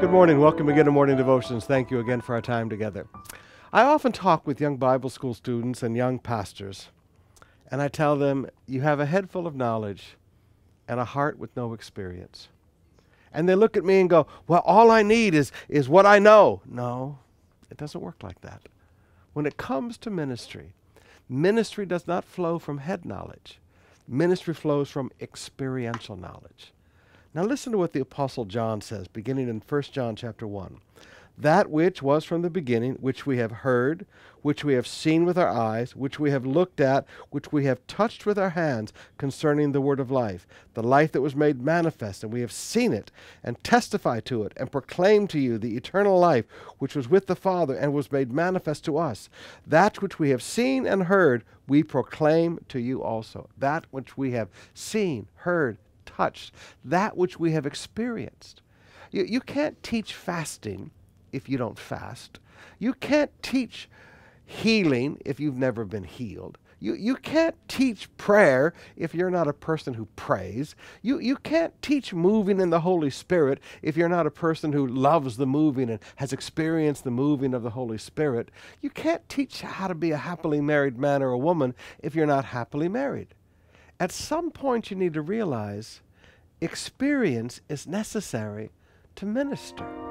Good morning. Welcome again to Morning Devotions. Thank you again for our time together. I often talk with young Bible school students and young pastors, and I tell them, You have a head full of knowledge and a heart with no experience. And they look at me and go, Well, all I need is, is what I know. No, it doesn't work like that. When it comes to ministry, ministry does not flow from head knowledge, ministry flows from experiential knowledge. Now listen to what the apostle John says beginning in 1 John chapter 1. That which was from the beginning, which we have heard, which we have seen with our eyes, which we have looked at, which we have touched with our hands concerning the word of life, the life that was made manifest, and we have seen it, and testify to it, and proclaim to you the eternal life which was with the Father and was made manifest to us. That which we have seen and heard, we proclaim to you also. That which we have seen, heard, touched, that which we have experienced. You, you can't teach fasting if you don't fast. You can't teach healing if you've never been healed. You, you can't teach prayer if you're not a person who prays. You, you can't teach moving in the Holy Spirit if you're not a person who loves the moving and has experienced the moving of the Holy Spirit. You can't teach how to be a happily married man or a woman if you're not happily married. At some point, you need to realize experience is necessary to minister.